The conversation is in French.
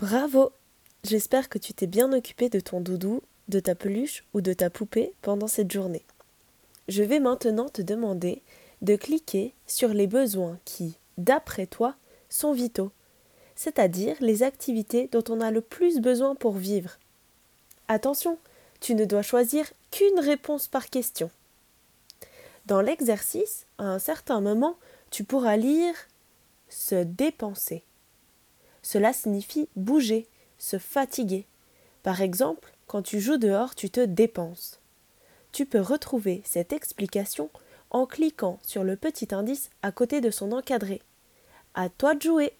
Bravo J'espère que tu t'es bien occupé de ton doudou, de ta peluche ou de ta poupée pendant cette journée. Je vais maintenant te demander de cliquer sur les besoins qui, d'après toi, sont vitaux, c'est-à-dire les activités dont on a le plus besoin pour vivre. Attention, tu ne dois choisir qu'une réponse par question. Dans l'exercice, à un certain moment, tu pourras lire se dépenser. Cela signifie bouger, se fatiguer. Par exemple, quand tu joues dehors, tu te dépenses. Tu peux retrouver cette explication en cliquant sur le petit indice à côté de son encadré. À toi de jouer!